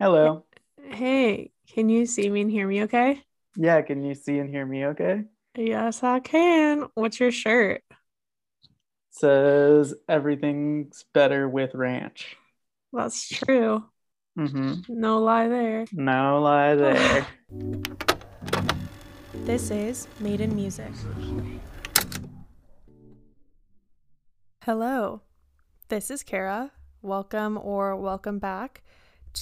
Hello. Hey, can you see me and hear me okay? Yeah, can you see and hear me okay? Yes, I can. What's your shirt? Says everything's better with ranch. That's true. Mm-hmm. No lie there. No lie there. This is Made in Music. Hello, this is Kara. Welcome or welcome back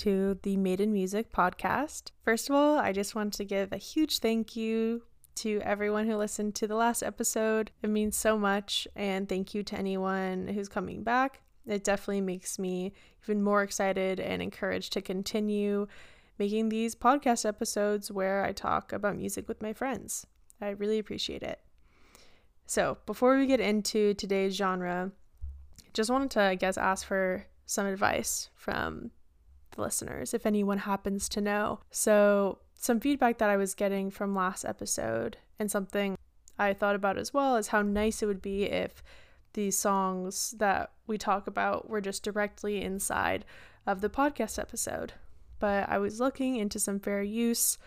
to the Maiden Music podcast. First of all, I just want to give a huge thank you to everyone who listened to the last episode. It means so much. And thank you to anyone who's coming back. It definitely makes me even more excited and encouraged to continue making these podcast episodes where I talk about music with my friends. I really appreciate it. So, before we get into today's genre, just wanted to, I guess, ask for some advice from listeners, if anyone happens to know. So, some feedback that I was getting from last episode, and something I thought about as well, is how nice it would be if these songs that we talk about were just directly inside of the podcast episode. But I was looking into some fair use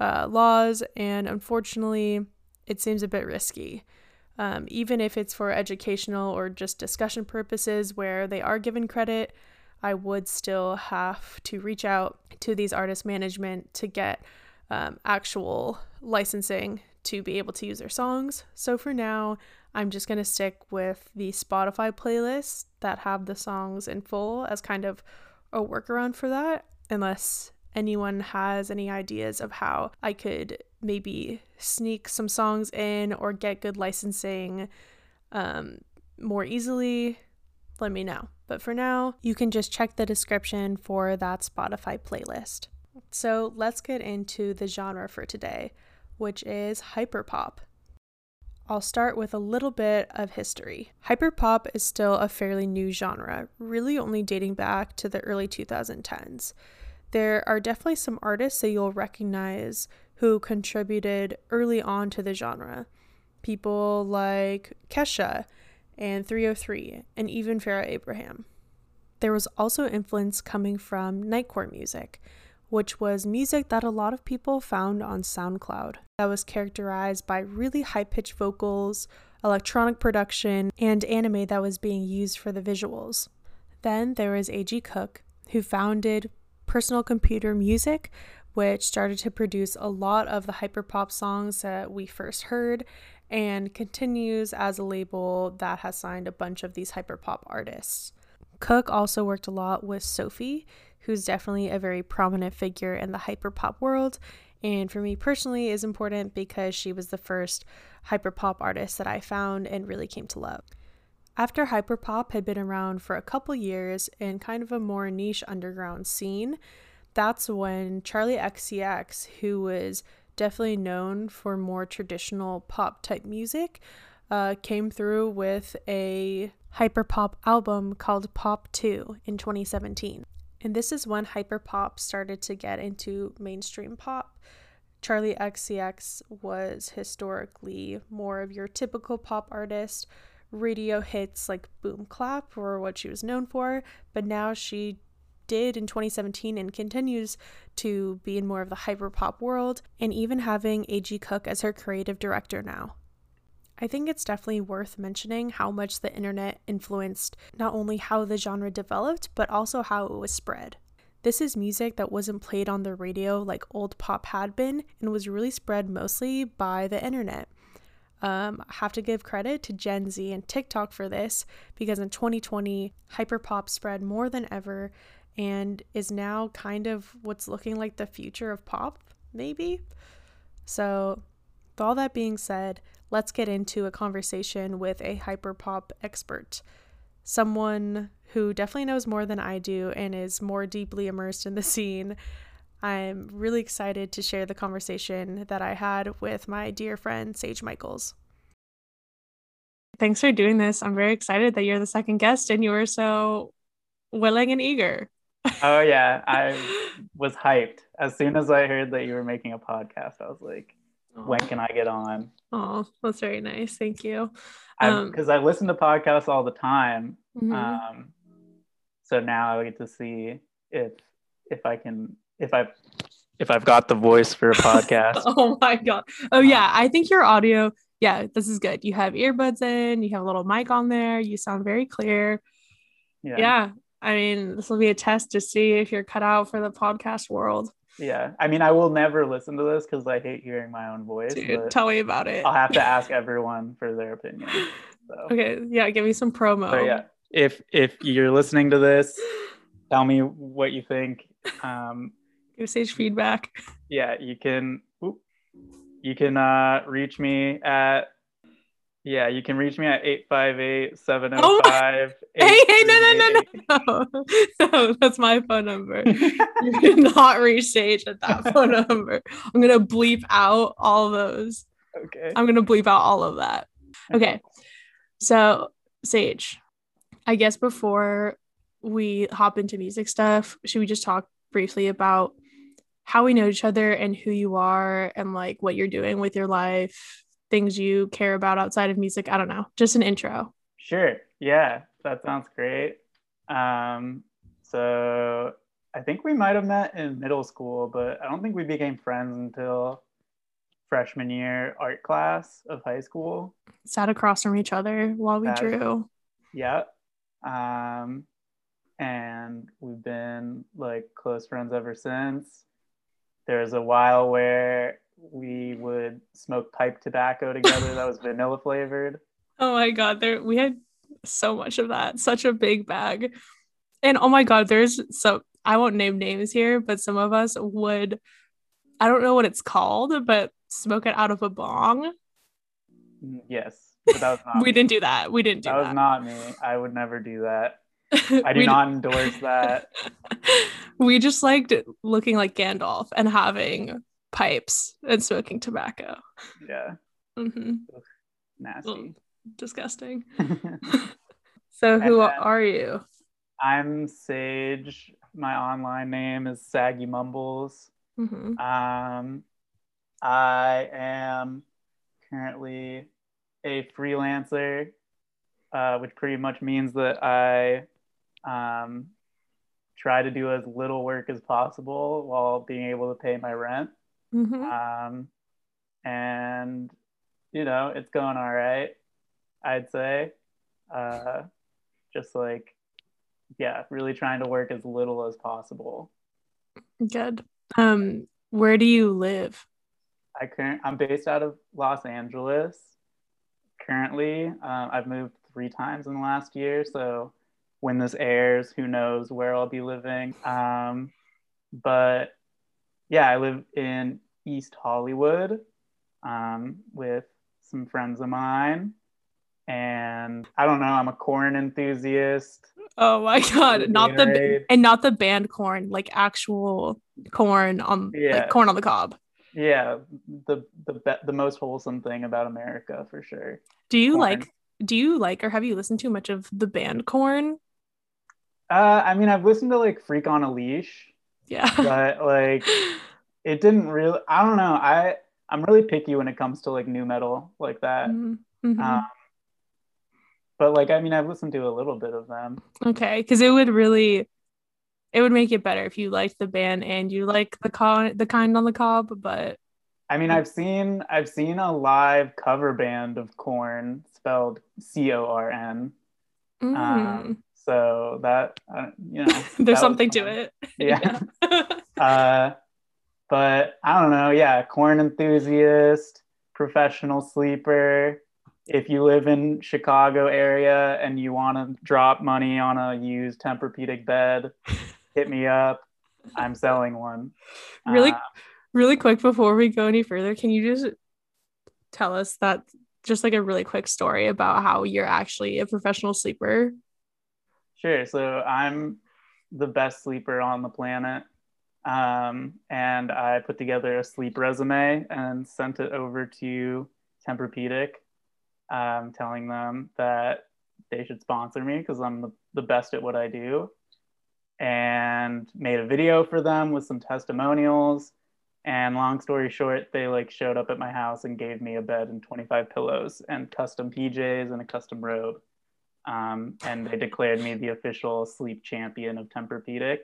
uh, laws, and unfortunately, it seems a bit risky. Um, even if it's for educational or just discussion purposes where they are given credit, I would still have to reach out to these artist management to get um, actual licensing to be able to use their songs. So for now, I'm just going to stick with the Spotify playlists that have the songs in full as kind of a workaround for that, unless anyone has any ideas of how I could maybe sneak some songs in or get good licensing um, more easily, let me know. But for now, you can just check the description for that Spotify playlist. So let's get into the genre for today, which is hyperpop. I'll start with a little bit of history. Hyperpop is still a fairly new genre, really only dating back to the early 2010s. There are definitely some artists that you'll recognize who contributed early on to the genre. People like Kesha and 3OH!3 and even Farrah Abraham. There was also influence coming from Nightcore music, which was music that a lot of people found on SoundCloud that was characterized by really high pitched vocals, electronic production, and anime that was being used for the visuals. Then there was A.G. Cook, who founded Personal Computer Music, which started to produce a lot of the hyperpop songs that we first heard and continues as a label that has signed a bunch of these hyperpop artists. Cook also worked a lot with Sophie, who's definitely a very prominent figure in the hyperpop world, and for me personally is important because she was the first hyperpop artist that I found and really came to love. After hyperpop had been around for a couple years in kind of a more niche underground scene, that's when Charli XCX, who was definitely known for more traditional pop type music, uh, came through with a hyperpop album called Pop 2 in 2017. And this is when hyperpop started to get into mainstream pop. Charli XCX was historically more of your typical pop artist. Radio hits like Boom Clap were what she was known for, but now she did in 2017 and continues to be in more of the hyperpop world, and even having A.G. Cook as her creative director now. I think it's definitely worth mentioning how much the internet influenced not only how the genre developed, but also how it was spread. This is music that wasn't played on the radio like old pop had been and was really spread mostly by the internet. Um, I have to give credit to Gen Z and TikTok for this because in 2020, hyperpop spread more than ever and is now kind of what's looking like the future of pop, maybe. So, with all that being said, let's get into a conversation with a hyperpop expert, someone who definitely knows more than I do and is more deeply immersed in the scene. I'm really excited to share the conversation that I had with my dear friend Sage Michaels. Thanks for doing this. I'm very excited that you're the second guest and you were so willing and eager. Oh yeah, I was hyped. As soon as I heard that you were making a podcast, I was like, when can I get on? Oh, that's very nice. Thank you. Because um, I listen to podcasts all the time. Mm-hmm. Um, so now I get to see if if I can if I if I've got the voice for a podcast. oh my god. Oh yeah, I think your audio. Yeah, this is good. You have earbuds in. You have a little mic on there. You sound very clear. yeah. Yeah. I mean, this will be a test to see if you're cut out for the podcast world. Yeah. I mean, I will never listen to this because I hate hearing my own voice. Dude, but tell me about it. I'll have to ask everyone for their opinion. So, Okay, yeah, give me some promo. so yeah, if if you're listening to this, tell me what you think. Um, Give Sage feedback. yeah, you can. you can uh, reach me at. Yeah, you can reach me at 858 705 Hey, hey, no, no, no, no, no, that's my phone number. You cannot reach Sage at that phone number. I'm gonna bleep out all those. Okay. I'm gonna bleep out all of that. Okay. So, Sage, I guess before we hop into music stuff, should we just talk briefly about how we know each other and who you are and like what you're doing with your life, things you care about outside of music? I don't know. Just an intro. Sure. Yeah, that sounds great. Um, so I think we might have met in middle school, but I don't think we became friends until freshman year art class of high school. Sat across from each other while we drew. Yeah. Um, and we've been like close friends ever since. There was a while where we would smoke pipe tobacco together that was vanilla flavored. Oh my god, there we had so much of that, such a big bag. And oh my god, there's so I won't name names here, but some of us would I don't know what it's called, but smoke it out of a bong. Mm, Yes, but that was not we me. didn't do that. We didn't do That That was not me. I would never do that. I do not endorse that. we just liked looking like Gandalf and having pipes and smoking tobacco. Yeah, Mm-hmm. nasty. Disgusting. So who are you? I'm Sage. My online name is Saggy Mumbles. hmm Um, I am currently a freelancer, uh, which pretty much means that I um, try to do as little work as possible while being able to pay my rent. Hmm Um, and, you know, it's going all right, I'd say. Uh, just like, yeah, really trying to work as little as possible. Good. Um, where do you live? I current I'm based out of Los Angeles currently. Um, I've moved three times in the last year, so when this airs, who knows where I'll be living. Um, but yeah, I live in East Hollywood um, with some friends of mine. And I don't know, I'm a corn enthusiast. Oh my god, not the and not the band Korn, like actual corn on Yeah. like corn on the cob. Yeah, the the the most wholesome thing about America for sure. Do you Corn. like do you like or have you listened to much of the band Korn? Uh, I mean, I've listened to like Freak on a Leash, Yeah. but like it didn't really. I don't know. I I'm really picky when it comes to like nu metal like that. Mhm, mhm. Um, but like, I mean, I've listened to a little bit of them. okay, because it would really it would make it better if you liked the band and you like the con the kind on the cob, but I mean, I've seen I've seen a live cover band of Corn spelled C O R N. mm, Um, so that uh, you know, there's something to it. Yeah. Uh, but I don't know. Yeah, corn enthusiast, professional sleeper. If you live in Chicago area and you want to drop money on a used Tempur-Pedic bed, hit me up. I'm selling one. Really? Uh, really quick before we go any further, can you just tell us that just like a really quick story about how you're actually a professional sleeper? Sure. So I'm the best sleeper on the planet. Um, and I put together a sleep resume and sent it over to Tempur-Pedic, um, telling them that they should sponsor me because I'm the, the best at what I do. And made a video for them with some testimonials. And long story short, they like showed up at my house and gave me a bed and 25 pillows and custom PJs and a custom robe. Um, and they declared me the official sleep champion of Tempur-Pedic.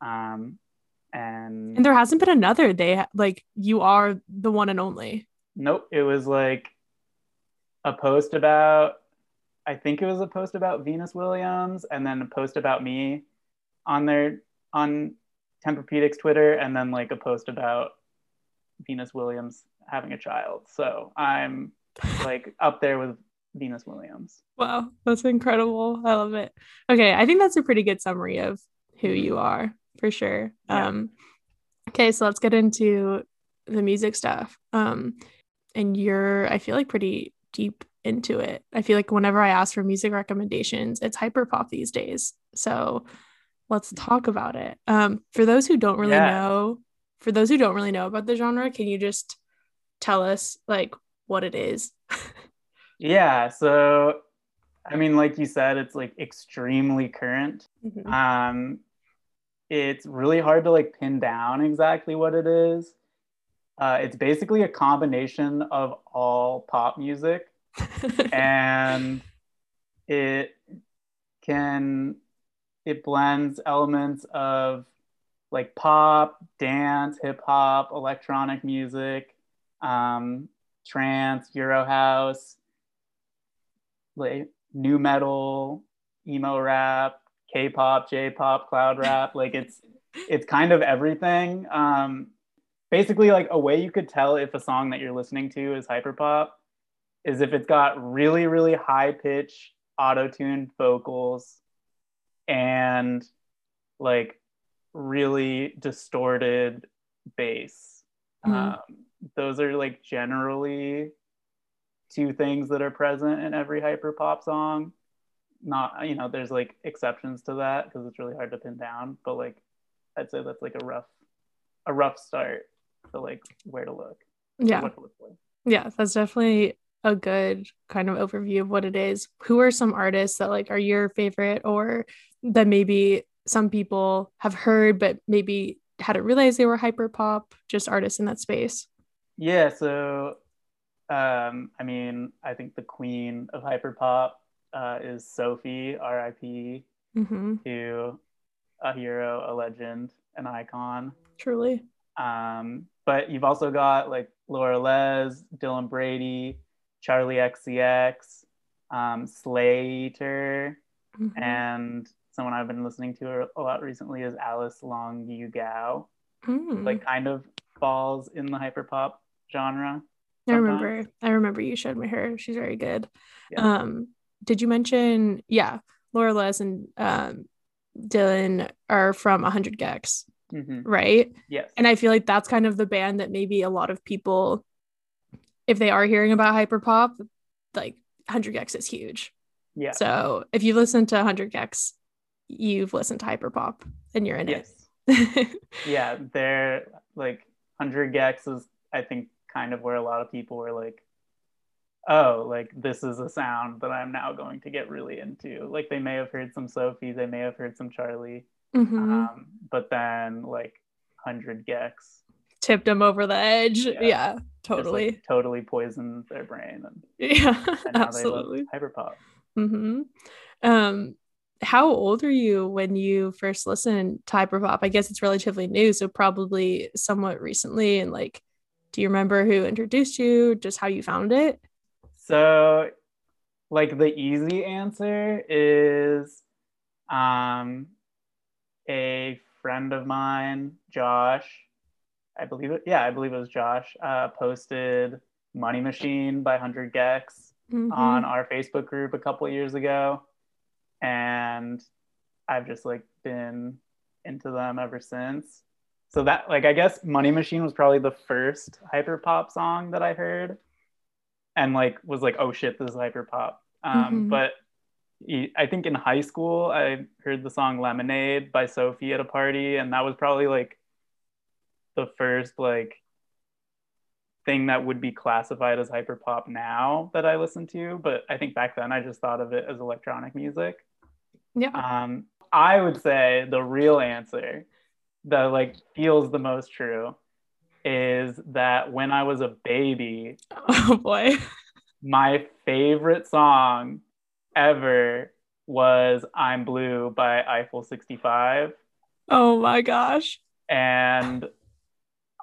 Um, and And there hasn't been another. They like you are the one and only. nope, it was like a post about, I think it was a post about Venus Williams, and then a post about me on their on Tempur-Pedic's Twitter, and then like a post about Venus Williams having a child. So I'm like up there with Venus Williams. Wow, that's incredible. I love it. Okay, I think that's a pretty good summary of who you are for sure. Yeah. Um okay, so let's get into the music stuff. Um and you're I feel like pretty deep into it. I feel like whenever I ask for music recommendations, it's hyperpop these days. So let's talk about it. Um for those who don't really Yeah. know, for those who don't really know about the genre, can you just tell us like what it is? Yeah, so I mean, like you said, it's like extremely current. Mhm. Um, it's really hard to like pin down exactly what it is. Uh, it's basically a combination of all pop music, and it can it blends elements of like pop, dance, hip hop, electronic music, um, trance, Euro house, like nu metal, emo rap, K-pop, J-pop, cloud rap. Like it's it's kind of everything. Um, basically, like a way you could tell if a song that you're listening to is hyperpop is if it's got really really high pitch auto-tuned vocals and like really distorted bass. Mhm. Um, those are like generally two things that are present in every hyperpop song. Not, you know, there's like exceptions to that because it's really hard to pin down, but like I'd say that's like a rough, a rough start to like where to look. yeah. To look. Yeah, that's definitely a good kind of overview of what it is. Who are some artists that like are your favorite or that maybe some people have heard but maybe hadn't realized they were hyper pop, just artists in that space? Yeah, so um, I mean, I think the queen of hyperpop uh, is Sophie, R.I.P. hmm to a hero, a legend, an icon. Truly. Um, but you've also got like Laura Les, Dylan Brady, Charli XCX, um, Slayyyter, Mhm. and someone I've been listening to a lot recently is Alice Longyu Gao. Mm. Like kind of falls in the hyperpop genre. I remember. I remember you showed me her. She's very good. Yeah. Um, did you mention? Yeah, Laura Les and um, Dylan are from 100 gecs, Mhm. right? Yes. And I feel like that's kind of the band that maybe a lot of people, if they are hearing about hyperpop, like 100 gecs is huge. yeah. So if you listen to 100 gecs, you've listened to hyperpop and you're in yes. it. yeah, they're like 100 gecs is, I think, kind of where a lot of people were like, oh, like this is a sound that I'm now going to get really into. Like they may have heard some Sophie, they may have heard some Charli, Mhm. um, but then like 100 gecs Tipped them over the edge. Yeah. Yeah, just, totally. like, totally poisoned their brain and, yeah, and absolutely. hyperpop. hmm Um, how old are you when you first listened to hyperpop? I guess it's relatively new, so probably somewhat recently. And like, do you remember who introduced you? Just how you found it? So, like the easy answer is um, a friend of mine, Josh. I believe it. Yeah, I believe it was Josh. Uh, posted "Money Machine" by Hundred gecs Mhm. on our Facebook group a couple of years ago, and I've just like been into them ever since. So that like I guess Money Machine was probably the first hyper pop song that I heard, and like was like oh shit this is hyper pop. Um, Mhm. But i think in high school I heard the song Lemonade by Sophie at a party, and that was probably like the first like thing that would be classified as hyper pop now that I listen to. But I think back then I just thought of it as electronic music. Yeah. Um, I would say the real answer that like feels the most true is that when I was a baby, Oh boy. my favorite song ever was I'm Blue by Eiffel 65. Oh my gosh. And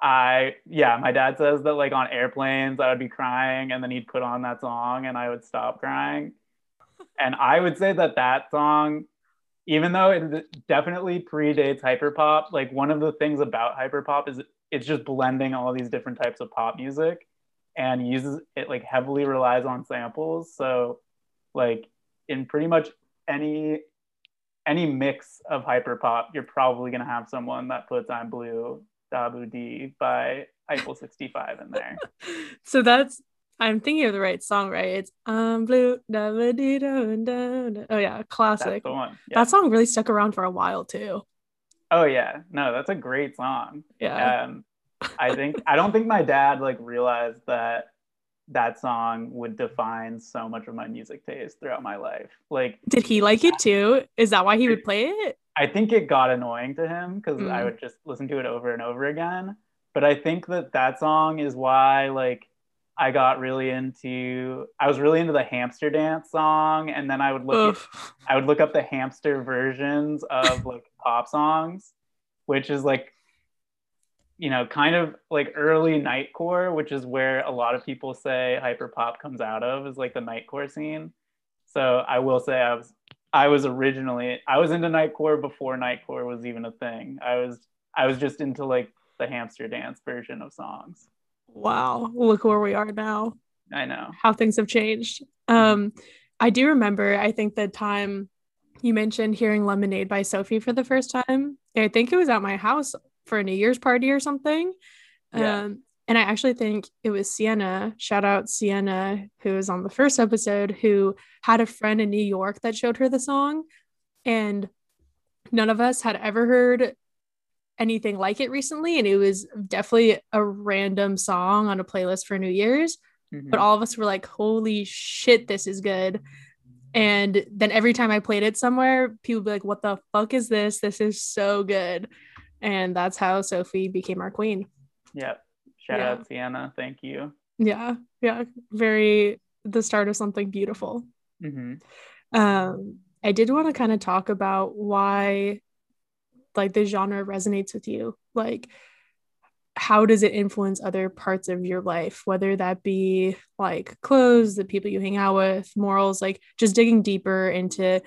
I, yeah, my dad says that like on airplanes, I would be crying and then he'd put on that song and I would stop crying. And I would say that that song, even though it definitely predates hyperpop, like one of the things about hyperpop is it's just blending all these different types of pop music and uses it like heavily relies on samples. So, like in pretty much any any mix of hyperpop, you're probably gonna have someone that puts "I'm Blue, Dabu D" by Eiffel 65 in there. so that's I'm thinking of the right song, right? It's "I'm Blue, Dee da, da, da. Oh yeah, classic. Yeah. That song really stuck around for a while too. Oh yeah, no, that's a great song. Yeah. Um, I think I don't think my dad like realized that that song would define so much of my music taste throughout my life. Like, did he like it too? Is that why he would play it? I think it got annoying to him because mm. I would just listen to it over and over again. But I think that that song is why, like, I got really into. I was really into the hamster dance song, and then I would look. At, I would look up the hamster versions of like pop songs, which is like you know, kind of like early nightcore, which is where a lot of people say hyperpop comes out of, is like the nightcore scene. So I will say I was I was originally I was into nightcore before nightcore was even a thing. I was I was just into like the hamster dance version of songs. Wow, look where we are now. I know how things have changed. Um, I do remember. I think the time you mentioned hearing "Lemonade" by Sophie for the first time. I think it was at my house for a New Year's party or something. Yeah. Um, and I actually think it was Sienna, shout out Sienna, who was on the first episode, who had a friend in New York that showed her the song. And none of us had ever heard anything like it recently. And it was definitely a random song on a playlist for New Year's. Mm-hmm. But all of us were like, holy shit, this is good. And then every time I played it somewhere, people be like, what the fuck is this? This is so good and that's how Sophie became our queen. Yep. Shout yeah. out Sienna. Thank you. Yeah. Yeah. Very the start of something beautiful. Mm-hmm. Um, I did want to kind of talk about why like the genre resonates with you. Like how does it influence other parts of your life, whether that be like clothes, the people you hang out with, morals, like just digging deeper into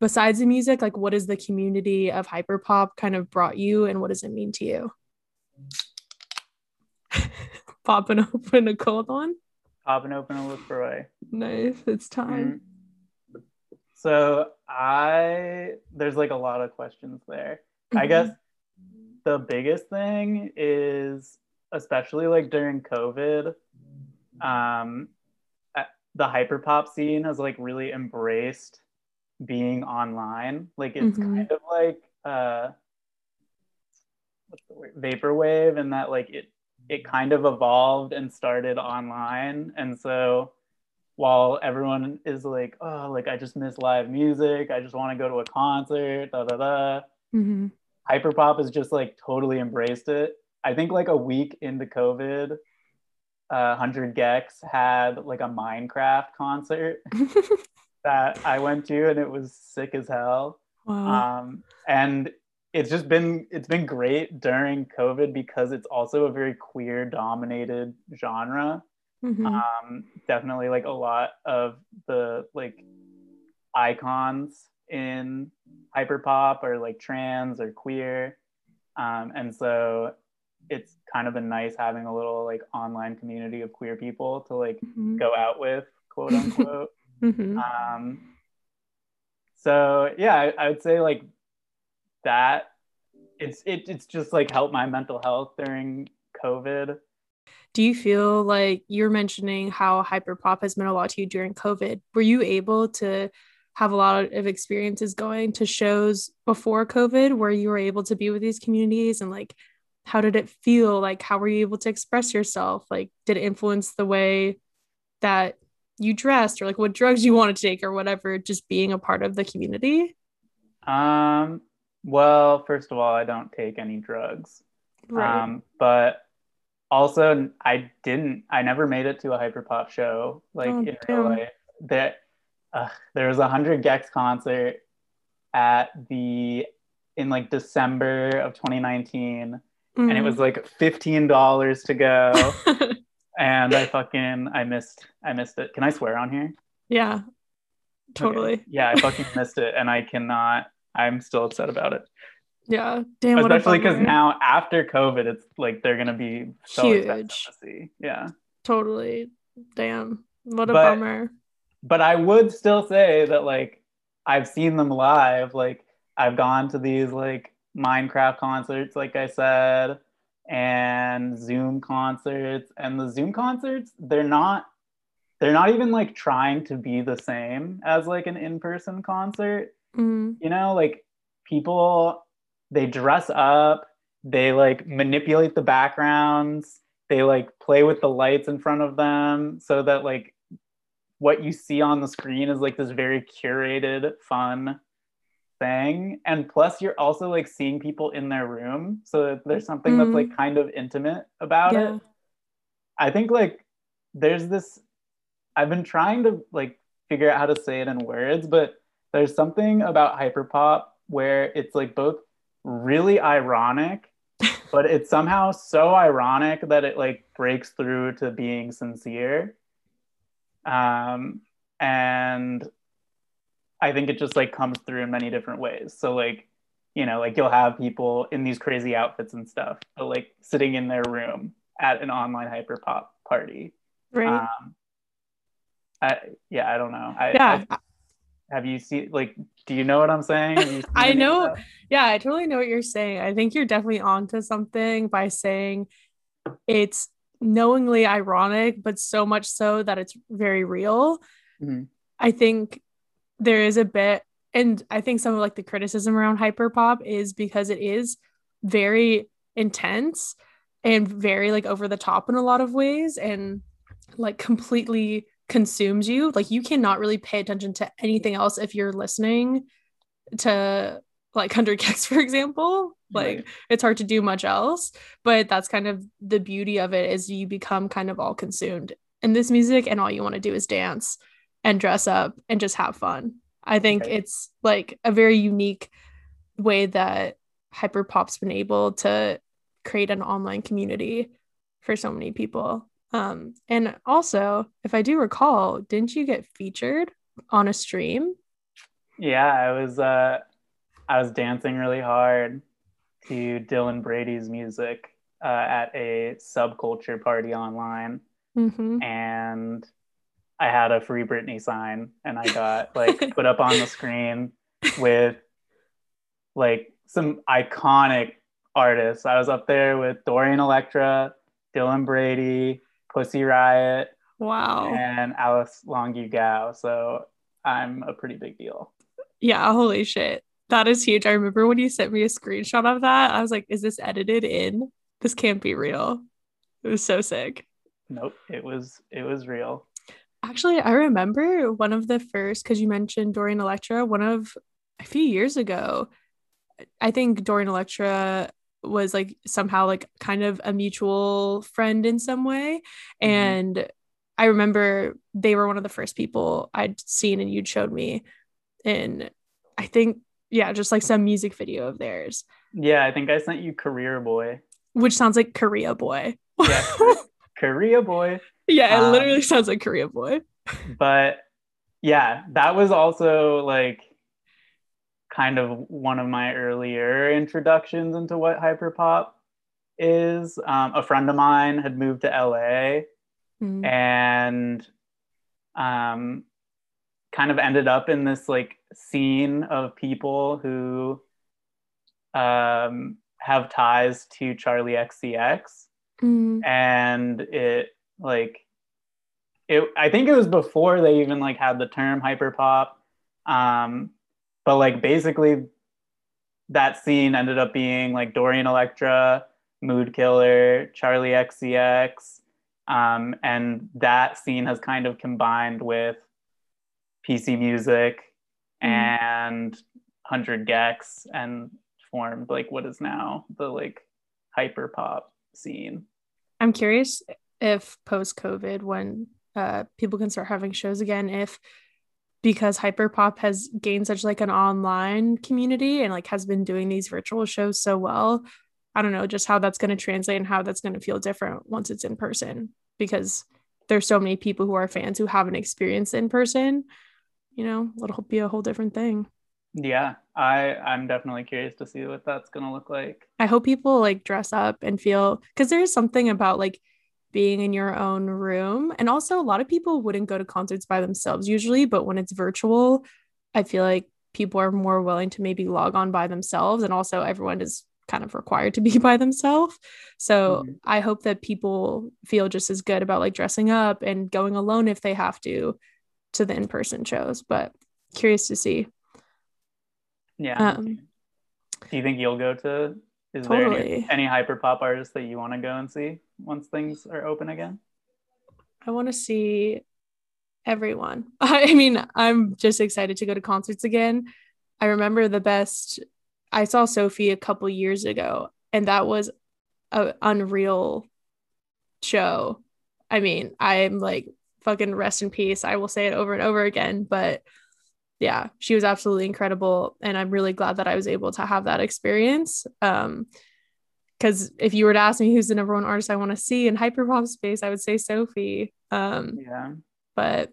besides the music, like what is the community of hyperpop kind of brought you and what does it mean to you? Popping open a cold one. Popping open a LaCroix. Nice. It's time. Mm-hmm. So I there's like a lot of questions there. Mm-hmm. I guess the biggest thing is especially like during COVID, um the hyperpop scene has like really embraced being online. Like it's mm-hmm. kind of like uh what's the word? vaporwave and that like it it kind of evolved and started online. And so while everyone is like, oh, like I just miss live music, I just want to go to a concert, da da da. Mm-hmm. Hyperpop has just like totally embraced it. I think like a week into COVID, uh, 100 gecs had like a Minecraft concert. that I went to, and it was sick as hell. Wow. Um, and it's just been it's been great during COVID because it's also a very queer dominated genre. Mm-hmm. Um, definitely like a lot of the like icons in hyperpop are like trans or queer. Um, and so it's kind of been nice having a little like online community of queer people to like mm-hmm. go out with, quote unquote. Mm-hmm. Um, so yeah, I, I, would say like that. It's it, it's just like helped my mental health during COVID. Do you feel like you're mentioning how hyperpop has meant a lot to you during COVID? Were you able to have a lot of experiences going to shows before COVID where you were able to be with these communities and like how did it feel? Like how were you able to express yourself? Like did it influence the way that you dressed or like what drugs you want to take or whatever just being a part of the community um well first of all i don't take any drugs right. um but also i didn't i never made it to a hyperpop show like oh, in real life that uh, there was a 100 gecs concert at the in like December of 2019 Mm. and it was like $15 to go and I fucking I missed I missed it. Can I swear on here? yeah, Okay. totally. Yeah, I fucking missed it and I cannot I'm still upset about it. Yeah, damn. Especially because now after COVID, it's like they're gonna be so Huge. to. Yeah. totally. Damn, what a But- bummer. but I would still say that like I've seen them live. Like I've gone to these like Minecraft concerts, like I said, and Zoom concerts. And the Zoom concerts, they're not they're not even like trying to be the same as like an in-person concert. Mm. You know, like people they dress up, they like manipulate the backgrounds, they like play with the lights in front of them so that like what you see on the screen is like this very curated, fun thing. And plus, you're also like seeing people in their room. So there's something that's Mhm. like kind of intimate about Yeah. it. I think like there's this, I've been trying to like figure out how to say it in words, but there's something about hyperpop where it's like both really ironic but it's somehow so ironic that it like breaks through to being sincere um and i think it just like comes through in many different ways so like you know like you'll have people in these crazy outfits and stuff but like sitting in their room at an online hyperpop party Right. um I, yeah i don't know I, yeah. I- have you seen like do you know what i'm saying Have you seen I know. Yeah, I totally know what you're saying. I think you're definitely onto something by saying it's knowingly ironic, but so much so that it's very real. Mhm. I think there is a bit, and I think some of like the criticism around hyperpop is because it is very intense and very like over the top in a lot of ways and like completely consumes you. Like you cannot really pay attention to anything else if you're listening to like 100 gecs for example like Right. it's hard to do much else but that's kind of the beauty of it is you become kind of all consumed in this music and all you want to do is dance and dress up and just have fun i think Right. it's like a very unique way that hyperpop's been able to create an online community for so many people um and also if i do recall didn't you get featured on a stream Yeah, I was uh I was dancing really hard to Dylan Brady's music uh, at a subculture party online mm-hmm. and I had a free Britney sign and I got like put up on the screen with like some iconic artists. I was up there with Dorian Electra, Dylan Brady, Pussy Riot, wow and Alice Longyu Gao. So I'm a pretty big deal. Yeah, holy shit. That is huge. I remember when you sent me a screenshot of that. I was like, is this edited in? This can't be real. It was so sick. Nope, it was it was real. Actually, I remember one of the first, because you mentioned Dorian Electra, one of a few years ago, I think Dorian Electra was like somehow like kind of a mutual friend in some way. Mhm. And I remember they were one of the first people I'd seen and you'd showed me. And I think, yeah, just like some music video of theirs, Yeah, I think I sent you Career Boy. which sounds like Korea Boy. Yeah. Korea Boy. yeah, it Um, literally sounds like Korea Boy. But yeah, that was also like kind of one of my earlier introductions into what hyperpop is. Um, a friend of mine had moved to LA Mm. and um, kind of ended up in this like scene of people who um, have ties to Charli XCX. Mm. and it like it i think it was before they even like had the term hyperpop um but like basically that scene ended up being like dorian electra mood killer charli xcx um and that scene has kind of combined with pc music Mhm. and 100 gecs and formed like what is now the like hyperpop scene I'm curious if post COVID, when uh, people can start having shows again, if because hyperpop has gained such like an online community and like has been doing these virtual shows so well. I don't know just how that's going to translate and how that's going to feel different once it's in person because there's so many people who are fans who haven't experienced in person. You know it'll be a whole different thing. Yeah i i'm definitely curious to see what that's going to look like. I hope people like dress up and feel because there's something about like being in your own room and also a lot of people wouldn't go to concerts by themselves usually but when it's virtual i feel like people are more willing to maybe log on by themselves and also everyone is kind of required to be by themselves. So mm-hmm. I hope that people feel just as good about like dressing up and going alone if they have to to the in-person shows. But curious to see. Yeah. Um, Do you think you'll go to is totally. there any, any hyper pop artists that you want to go and see once things are open again? I want to see everyone. I mean, I'm just excited to go to concerts again. I remember the best I saw Sophie a couple years ago, and that was an unreal show. I mean, I'm like fucking rest in peace. I will say it over and over again, but yeah, she was absolutely incredible, and I'm really glad that I was able to have that experience. Um, because if you were to ask me who's the number one artist I want to see in hyperpop space, I would say Sophie. Um, yeah, but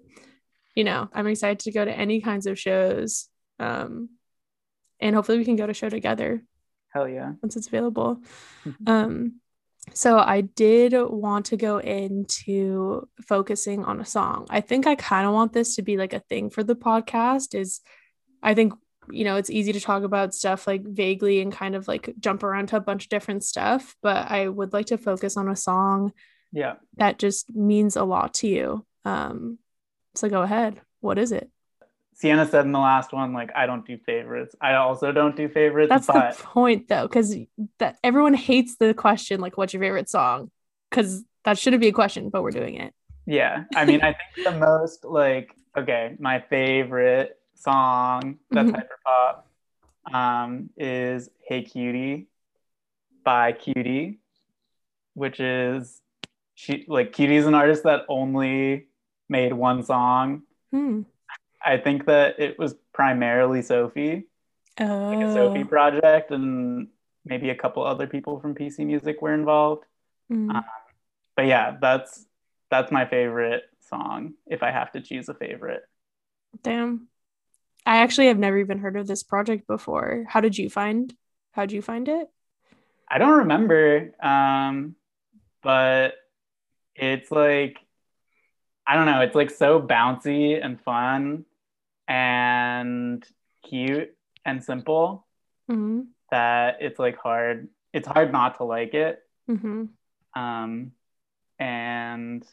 you know, I'm excited to go to any kinds of shows. Um, and hopefully we can go to show together. Hell yeah. Once it's available. um so I did want to go into focusing on a song. I think I kind of want this to be like a thing for the podcast is I think you know, it's easy to talk about stuff like vaguely and kind of like jump around to a bunch of different stuff, but I would like to focus on a song yeah that just means a lot to you. Um so go ahead. What is it? Sienna said in the last one, like, I don't do favorites. I also don't do favorites. That's but... the point, though, because that everyone hates the question, like, what's your favorite song? Because that shouldn't be a question, but we're doing it. Yeah. I mean, I think the most, like, okay, my favorite song that's mm-hmm. hyperpop um, is Hey Cutie by Cutie, which is she like Cutie is an artist that only made one song. Hmm. I think that it was primarily Sophie, oh. like a Sophie oh. project, and maybe a couple other people from PC Music were involved. Mm. Um, but yeah, that's that's my favorite song if I have to choose a favorite. Damn. I actually have never even heard of this project before. How did you find how did you find it? I don't remember. Um, but it's like I don't know, it's like so bouncy and fun and cute and simple mm-hmm. that it's like hard it's hard not to like it mm-hmm. um and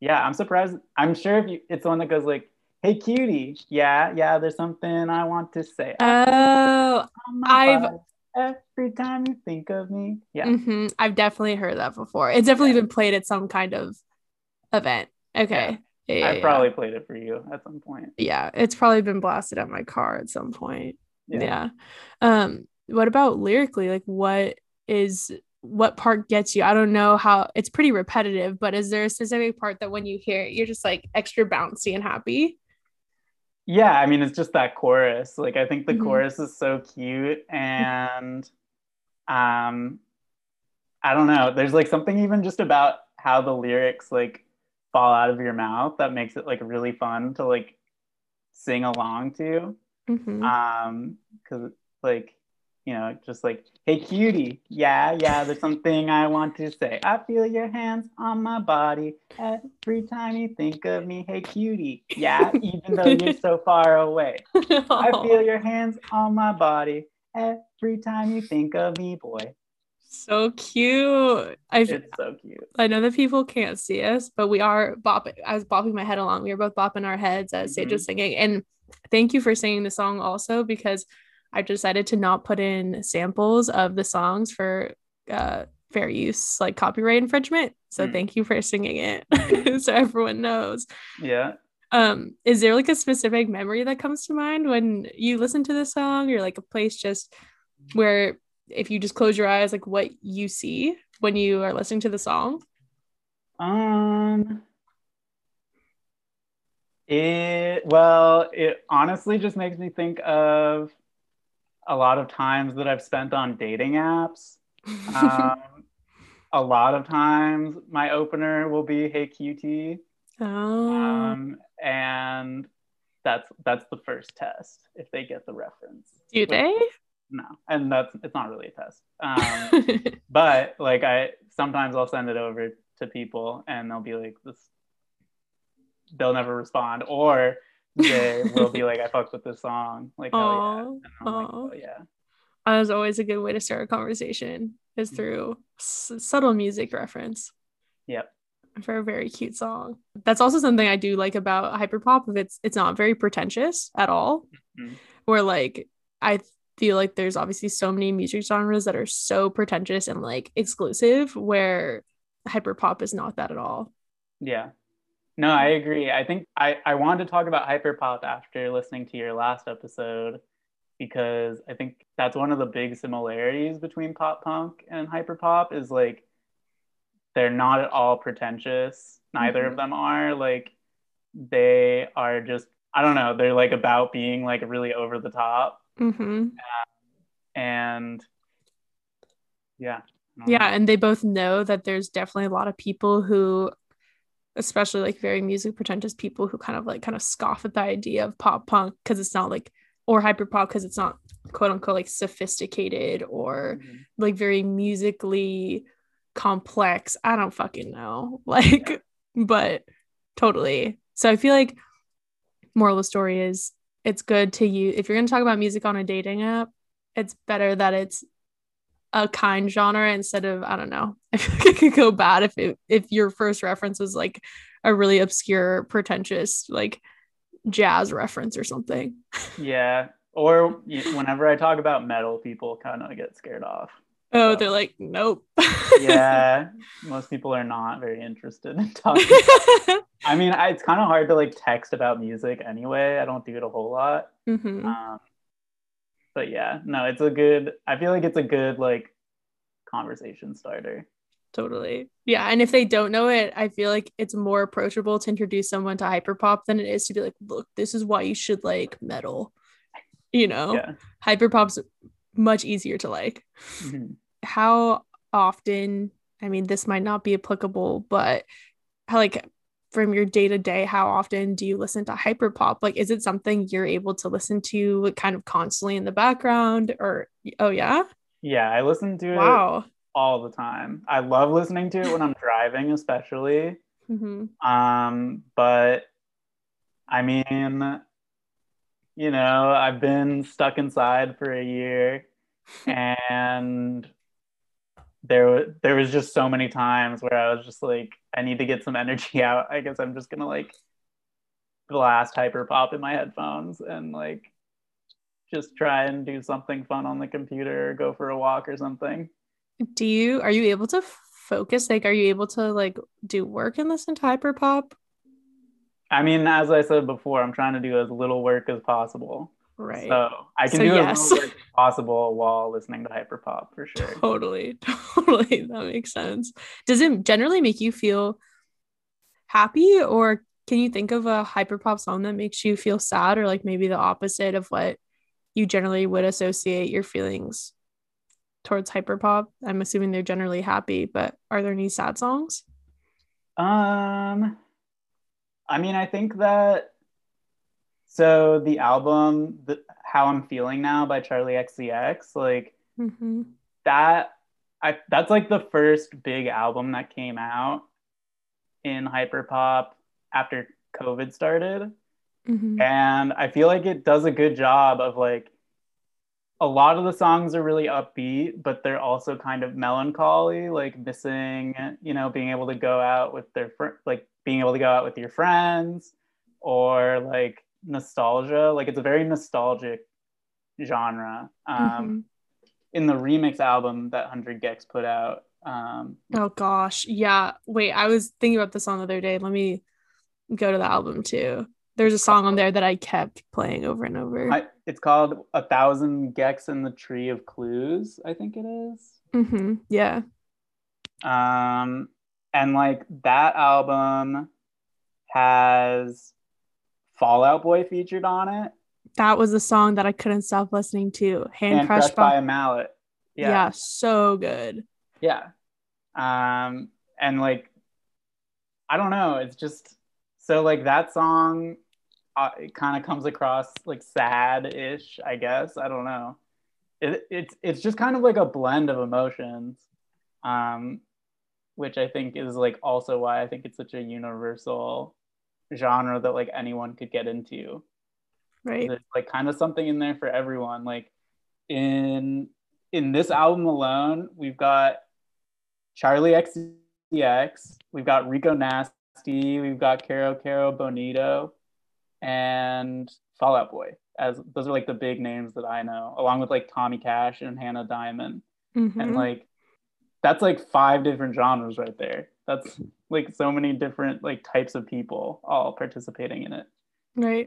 yeah i'm surprised i'm sure if you it's the one that goes like hey cutie yeah yeah there's something i want to say oh i've every time you think of me yeah mm-hmm. i've definitely heard that before it's definitely yeah. been played at some kind of event okay yeah. Yeah, I probably played it for you at some point. Yeah, it's probably been blasted at my car at some point. Yeah. yeah. Um, what about lyrically? Like what is what part gets you? I don't know how it's pretty repetitive, but is there a specific part that when you hear it, you're just like extra bouncy and happy? Yeah, I mean it's just that chorus. Like I think the mm-hmm. chorus is so cute and um I don't know. There's like something even just about how the lyrics like fall out of your mouth that makes it like really fun to like sing along to mm-hmm. um because like you know just like hey cutie yeah yeah there's something i want to say i feel your hands on my body every time you think of me hey cutie yeah even though you're so far away i feel your hands on my body every time you think of me boy so cute. I it's so cute. I know that people can't see us, but we are bopping. I was bopping my head along. We were both bopping our heads as mm-hmm. Sage was singing. And thank you for singing the song also because I decided to not put in samples of the songs for uh, fair use, like copyright infringement. So mm. thank you for singing it, mm-hmm. so everyone knows. Yeah. Um, is there like a specific memory that comes to mind when you listen to the song, or like a place just where if you just close your eyes like what you see when you are listening to the song um It well, it honestly just makes me think of a lot of times that I've spent on dating apps. Um, a lot of times my opener will be "Hey Cutie," oh. um, and that's that's the first test if they get the reference. Do they? No, and that's it's not really a test. Um, but like I sometimes I'll send it over to people and they'll be like this. They'll never respond, or they will be like, "I fucked with this song." Like, oh yeah, like, oh yeah. That was always a good way to start a conversation is Mm-hmm. through s- subtle music reference Yep. for a very cute song. That's also something I do like about hyperpop. If it's it's not very pretentious at all, Mhm. where like I feel like there's obviously so many music genres that are so pretentious and like exclusive, where hyperpop is not that at all. Yeah. No, I agree. I think I, I wanted to talk about hyperpop after listening to your last episode because I think that's one of the big similarities between pop punk and hyperpop is like they're not at all pretentious. Neither Mhm. of them are. Like they are just I don't know, they're like about being like really over the top Mm-hmm. and yeah. Yeah, know. and they both know that there's definitely a lot of people who especially like very music pretentious people who kind of like kind of scoff at the idea of pop punk because it's not like or hyper pop because it's not quote unquote like sophisticated or Mhm. like very musically complex. I don't fucking know. Like but totally. So I feel like moral of the story is it's good to you if you're going to talk about music on a dating app, it's better that it's a kind genre instead of I don't know. I feel like it could go bad if it, if your first reference was like a really obscure, pretentious like jazz reference or something. Yeah. Or whenever I talk about metal, people kind of get scared off. Oh, So- they're like, nope. yeah most people are not very interested in talking i mean I, it's kind of hard to like text about music anyway i don't do it a whole lot Mhm. um, but yeah no it's a good i feel like it's a good like conversation starter Totally. Yeah. And if they don't know it, I feel like it's more approachable to introduce someone to hyperpop than it is to be like, look, this is why you should like metal. You know, yeah hyperpop's much easier to like. Mhm. How often, I mean, this might not be applicable, but how like from your day to day, how often do you listen to hyperpop? Like, is it something you're able to listen to kind of constantly in the background? Or, oh, yeah? yeah i listen to it Wow. all the time i love listening to it when i'm driving especially hmm Um, but I mean, you know, I've been stuck inside for a year and there there was just so many times where I was just like, I need to get some energy out. I guess I'm just gonna like blast hyper pop in my headphones and like just try and do something fun on the computer or go for a walk or something. Do you, are you able to focus? Like, are you able to like do work and listen to hyper pop? I mean, as I said before, I'm trying to do as little work as possible. Right. So I can So do yes. as little as possible while listening to hyperpop for sure. Totally, totally. That makes sense. Does it generally make you feel happy, or can you think of a hyperpop song that makes you feel sad, or like maybe the opposite of what you generally would associate your feelings towards hyperpop? I'm assuming they're generally happy, but are there any sad songs? Um, I mean, I think that so the album, the, "How I'm Feeling Now" by Charli XCX, like Mm-hmm. that, I that's like the first big album that came out in hyperpop after COVID started. Mm-hmm. and I feel like it does a good job of like a lot of the songs are really upbeat, but they're also kind of melancholy, like missing, you know, being able to go out with their fr- like being able to go out with your friends or like nostalgia. Like it's a very nostalgic genre. Um, Mm-hmm. In the remix album that Hundred gecs put out, um, Oh gosh. Yeah. Wait, I was thinking about this on the other day. Let me go to the album too. There's a song on there that I kept playing over and over. I, it's called A Thousand gecs in the Tree of Clues, I think it is. hmm Yeah. Um, and like that album has Fall Out Boy featured on it. That was the song that I couldn't stop listening to. Hand, And crushed, Crushed by by, a Mallet. yeah. Yeah. so good. Yeah. Um, and like, I don't know. It's just so like that song. Uh, it kind of comes across like sad-ish, I guess. I don't know. It, it's it's just kind of like a blend of emotions, um, which I think is like also why I think it's such a universal genre that like anyone could get into. Right. There's like kind of something in there for everyone. Like in in this album alone, we've got Charli XCX, we've got Rico Nasty, we've got Kero Kero Bonito, and Fall Out Boy. As those are like the big names that I know, along with like Tommy Cash and Hannah Diamond. And Mhm. like that's like five different genres right there. That's like so many different like types of people all participating in it right.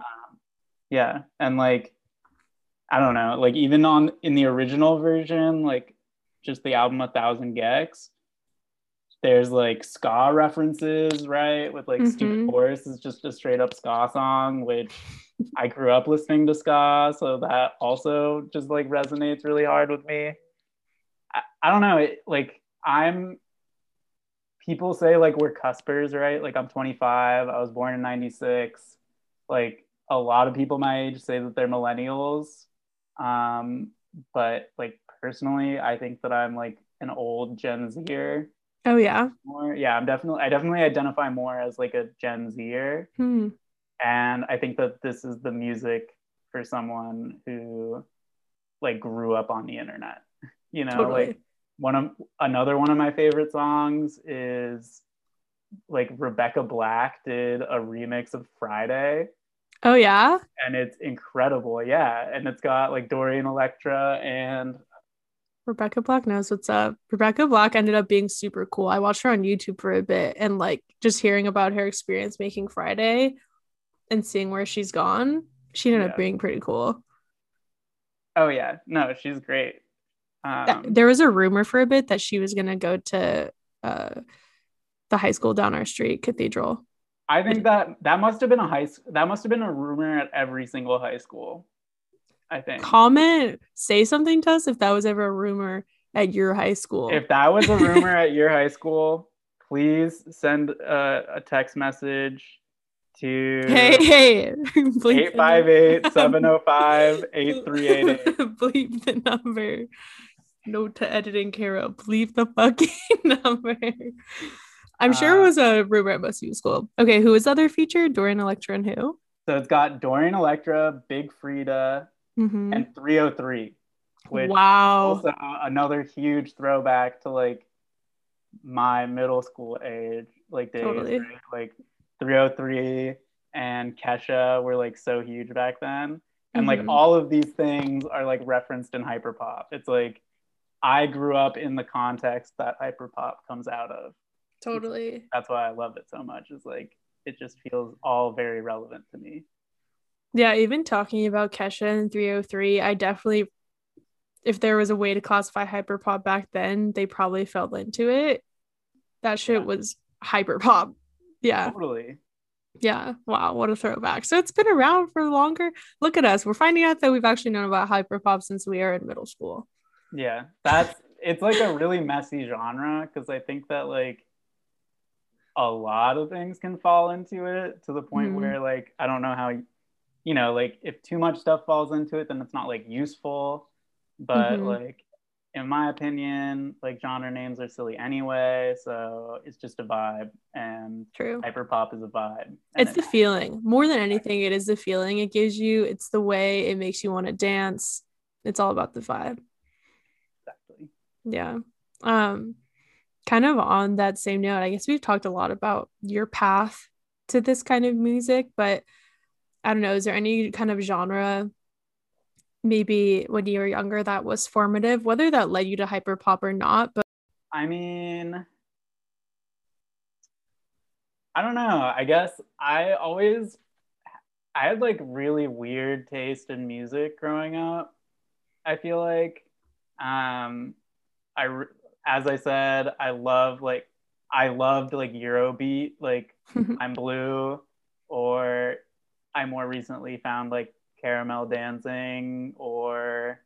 yeah and like i don't know like even on in the original version like just the album a thousand gecs there's like ska references right with like Mhm. stupid horse is just a straight up ska song which i grew up listening to ska so that also just like resonates really hard with me i, I don't know it, like i'm people say like we're cuspers right like i'm 25 i was born in 96 like a lot of people my age say that they're millennials um but like personally i think that i'm like an old gen zer Oh yeah. more yeah i'm definitely i definitely identify more as like a gen zer Hmm. and i think that this is the music for someone who like grew up on the internet you know Totally. like one of another one of my favorite songs is like rebecca black did a remix of friday Oh yeah. and it's incredible yeah and it's got like dorian electra and Rebecca Black knows what's up. Rebecca Black ended up being super cool. I watched her on YouTube for a bit and like just hearing about her experience making Friday and seeing where she's gone, she ended Yeah. up being pretty cool. oh yeah no she's great um, there was a rumor for a bit that she was gonna go to uh the high school down our street, Cathedral. i think that that must have been a high that must have been a rumor at every single high school i think Comment, say something to us if that was ever a rumor at your high school. if that was a rumor at your high school please send a, a text message to hey, hey, 858-705-8388 bleep the number. Note to editing Caro. Bleep the fucking number. I'm sure it Uh, was a rumor at most of school. Okay, who was other featured? Dorian Electra and who? so it's got dorian electra Big Freedia Mhm. and 3OH!3 which Wow. also another huge throwback to like my middle school age like days Totally. right? like 3OH!3 and kesha were like so huge back then and like Mhm. all of these things are like referenced in hyperpop it's like i grew up in the context that hyperpop comes out of Totally. that's why i love it so much is like it just feels all very relevant to me Yeah, even talking about Kesha and 3OH!3, I definitely, if there was a way to classify hyperpop back then, they probably fell into it. That shit Yeah. was hyperpop. Yeah, totally yeah. Wow, what a throwback. So it's been around for longer. Look at us. We're finding out that we've actually known about hyperpop since we are in middle school. Yeah, that's it's like a really messy genre because I think that like a lot of things can fall into it to the point Mhm. where like I don't know how you know like if too much stuff falls into it then it's not like useful but Mhm. like in my opinion like genre names are silly anyway so it's just a vibe and True. hyperpop is a vibe It's it- the feeling. More than anything, it is the feeling it gives you. It's the way it makes you want to dance. It's all about the vibe. Yeah. Um kind of on that same note, I guess we've talked a lot about your path to this kind of music, but I don't know, is there any kind of genre maybe when you were younger that was formative, whether that led you to hyperpop or not, but I mean, I don't know. I guess I always I had like really weird taste in music growing up. I feel like um I as I said, I love like I loved like Eurobeat, like I'm Blue or I more recently found like Caramelldansen or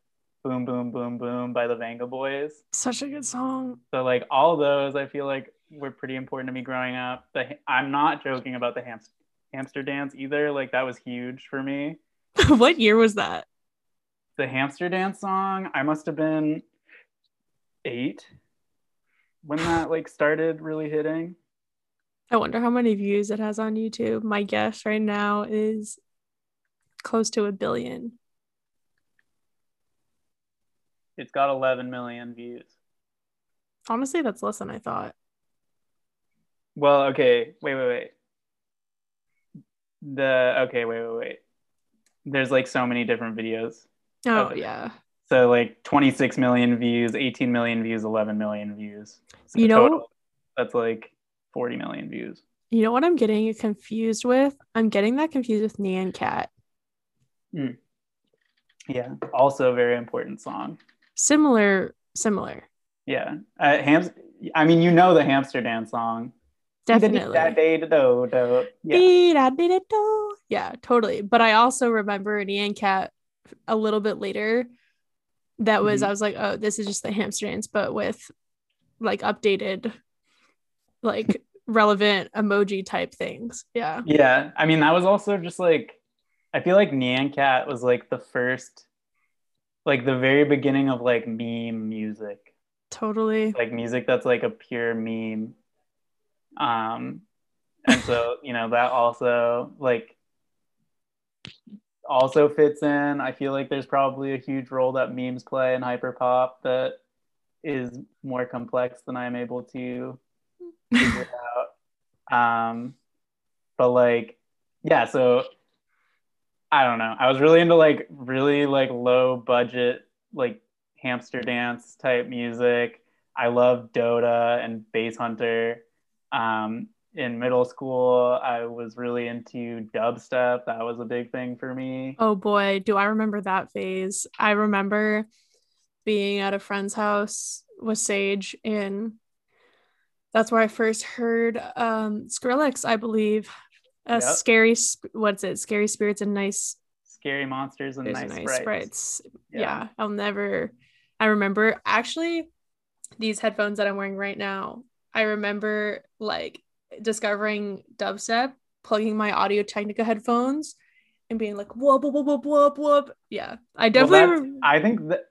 Boom Boom Boom Boom by the Vengaboys. Such a good song. So like all those, I feel like were pretty important to me growing up. The I'm not joking about the hamster hamster dance either. Like that was huge for me. what year was that? The hamster dance song. I must have been eight when that like started really hitting. I wonder how many views it has on YouTube. My guess right now is close to a billion. It's got 11 million views. Honestly, that's less than I thought. Well, okay. Wait, wait, wait. The okay, wait, wait, wait. There's like so many different videos. Oh, yeah. So like 26 million views, 18 million views, 11 million views. So You know- total, that's like 40 million views. You know what I'm getting confused with? I'm getting that confused with Nyan Cat. Yeah. Also a very important song. Similar, similar. Yeah. Uh, hams- I mean, you know the hamster dance song. Definitely. Yeah. Yeah, totally. But I also remember Nyan Cat a little bit later. That was Mhm. I was like, oh, this is just the hamster dance, but with like updated, like relevant emoji type things. Yeah. Yeah. I mean, that was also just like, I feel like Nyan Cat was like the first, like the very beginning of like meme music. Totally. like music that's like a pure meme um and so you know that also like also fits in. I feel like there's probably a huge role that memes play in hyperpop that is more complex than i'm able to figure out. Um but like yeah so i don't know. I was really into like really like low budget like hamster dance type music. I love dota and Basshunter. Um in middle school i was really into dubstep that was a big thing for me Oh boy, do I remember that phase. I remember being at a friend's house with Sage and that's where I first heard um Skrillex, I believe. A Yep. scary what's it? Scary spirits and nice scary monsters and nice, nice sprites. sprites. Yeah. I'll never. I remember actually these headphones that I'm wearing right now. I remember like discovering dubstep, plugging my Audio Technica headphones, and being like whoop whoop whoop whoop whoop. Yeah, I definitely. rem- I think that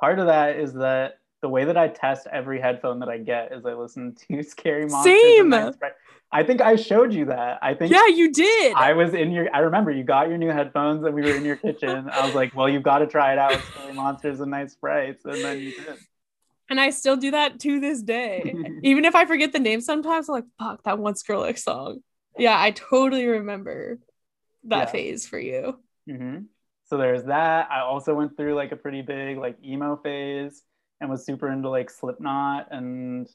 part of that is that the way that I test every headphone that I get is I listen to Scary Monsters. and Same. I think I showed you that. I think yeah, you did. I was in your. I remember you got your new headphones and we were in your kitchen. I was like, "Well, you've got to try it out with Scary Monsters and Night Sprites," and then you did. And I still do that to this day. Even if I forget the name sometimes, I'm like, fuck, that one Skrillex song. Yeah, I totally remember that Yeah. phase for you. hmm So there's that. I also went through like a pretty big like emo phase and was super into like Slipknot and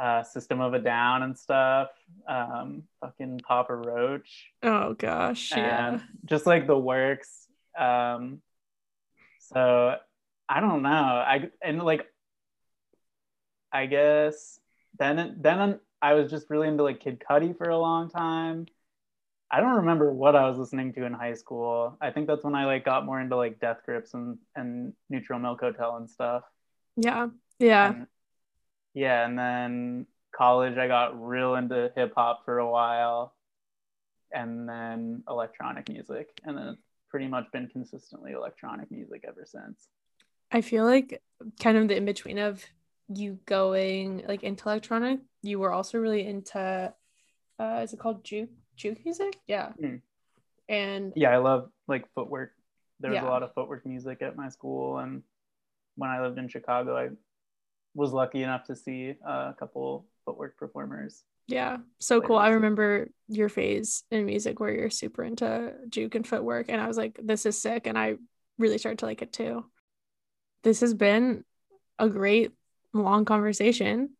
uh, System of a Down and stuff. Um, fucking Papa Roach Oh gosh, yeah. just like the works. Um, so I don't know. I and like I guess then then I was just really into like Kid Cudi for a long time. I don't remember what I was listening to in high school. I think that's when I like got more into like Death Grips and and Neutral Milk Hotel and stuff. Yeah. Yeah. And- yeah, and then college I got real into hip hop for a while, and then electronic music, and then it's pretty much been consistently electronic music ever since. I feel like kind of the in between of you going like into electronic, you were also really into uh is it called juke juke music? Yeah. Mm. And Yeah, I love like footwork. There was Yeah. a lot of footwork music at my school, and when I lived in Chicago, I was lucky enough to see a couple footwork performers. yeah, so cool. I remember your phase in music where you're super into juke and footwork and I was like this is sick and I really started to like it too. This has been a great long conversation,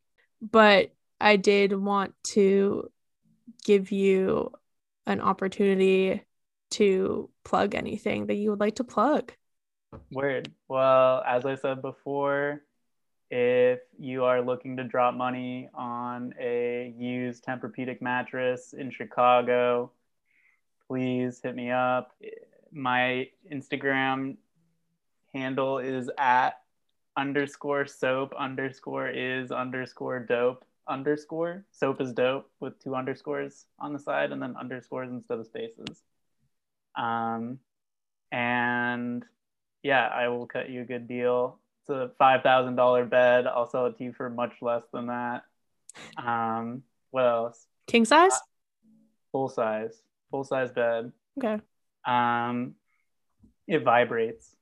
but I did want to give you an opportunity to plug anything that you would like to plug. Word. Well, as I said before, if you are looking to drop money on a used Tempur-Pedic mattress in Chicago, please hit me up. My Instagram handle is at underscore soap underscore is underscore dope underscore. Soap is dope with two underscores on the side and then underscores instead of spaces. Um, and yeah, I will cut you a good deal. It's a five thousand dollar bed. I'll sell it to you for much less than that. Um, what else? King size? Uh, full size, full size bed. Okay. Um, it vibrates.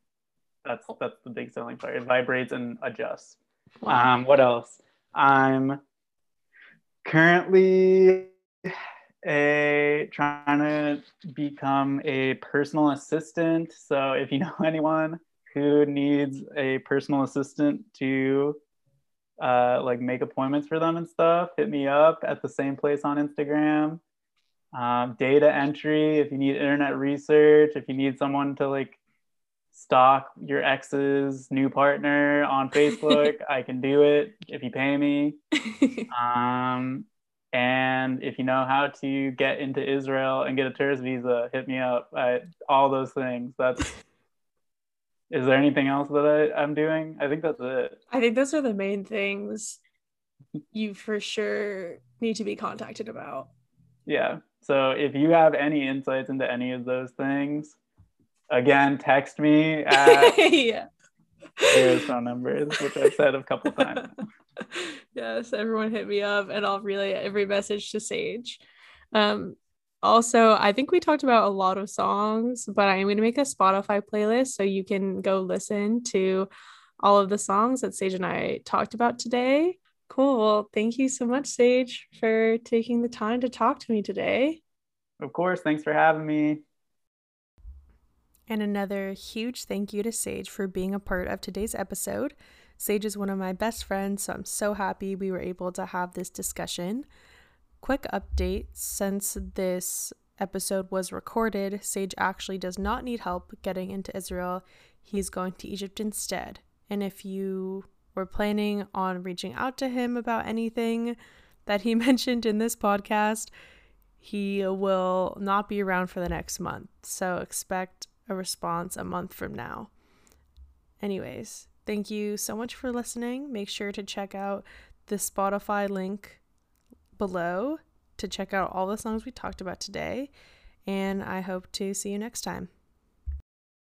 That's that's the big selling part. It vibrates and adjusts. Um, what else? I'm currently a trying to become a personal assistant. So if you know anyone who needs a personal assistant to uh, like make appointments for them and stuff, hit me up at the same place on Instagram. Um, data entry, if you need internet research, if you need someone to like stalk your ex's new partner on Facebook, I can do it if you pay me. um, and if you know how to get into Israel and get a tourist visa, hit me up. I, all those things. That's. Is there anything else that I, I'm doing? I think that's it. I think those are the main things you for sure need to be contacted about. Yeah. So if you have any insights into any of those things, again, text me at yeah. Phone numbers, which I've said a couple times. yes, everyone hit me up and I'll relay every message to Sage. Um, also, I think we talked about a lot of songs, but I'm going to make a Spotify playlist so you can go listen to all of the songs that Sage and I talked about today. Cool. Well, thank you so much, Sage, for taking the time to talk to me today. Of course. Thanks for having me. And another huge thank you to Sage for being a part of today's episode. Sage is one of my best friends, so I'm so happy we were able to have this discussion. Quick update since this episode was recorded, Sage actually does not need help getting into Israel. He's going to Egypt instead. And if you were planning on reaching out to him about anything that he mentioned in this podcast, he will not be around for the next month. So expect a response a month from now. Anyways, thank you so much for listening. Make sure to check out the Spotify link below to check out all the songs we talked about today. And I hope to see you next time.